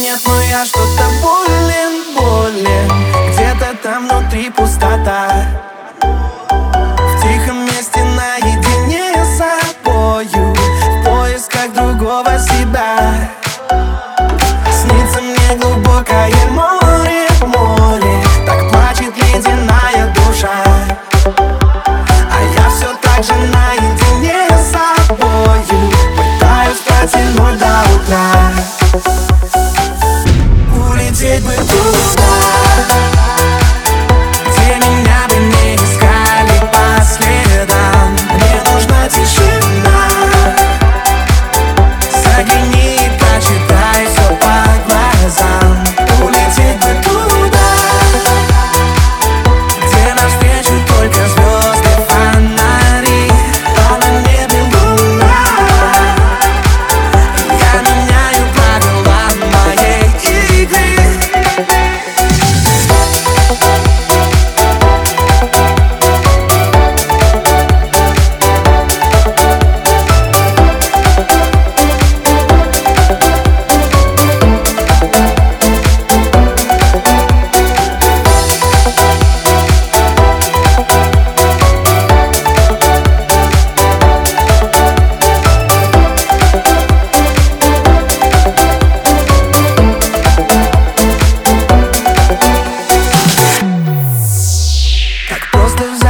нет, но я что-то болен, болен Где-то там внутри пустота. глубокая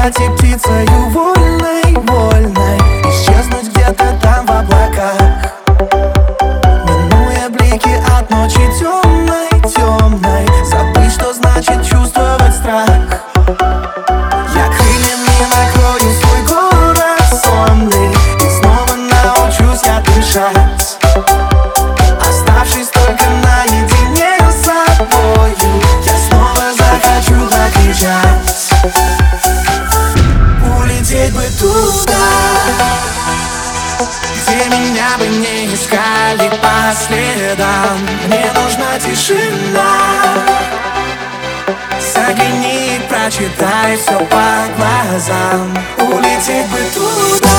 стать и птицею вольной меня бы не искали по следам. Мне нужна тишина. Загни, прочитай все по глазам. Улететь бы туда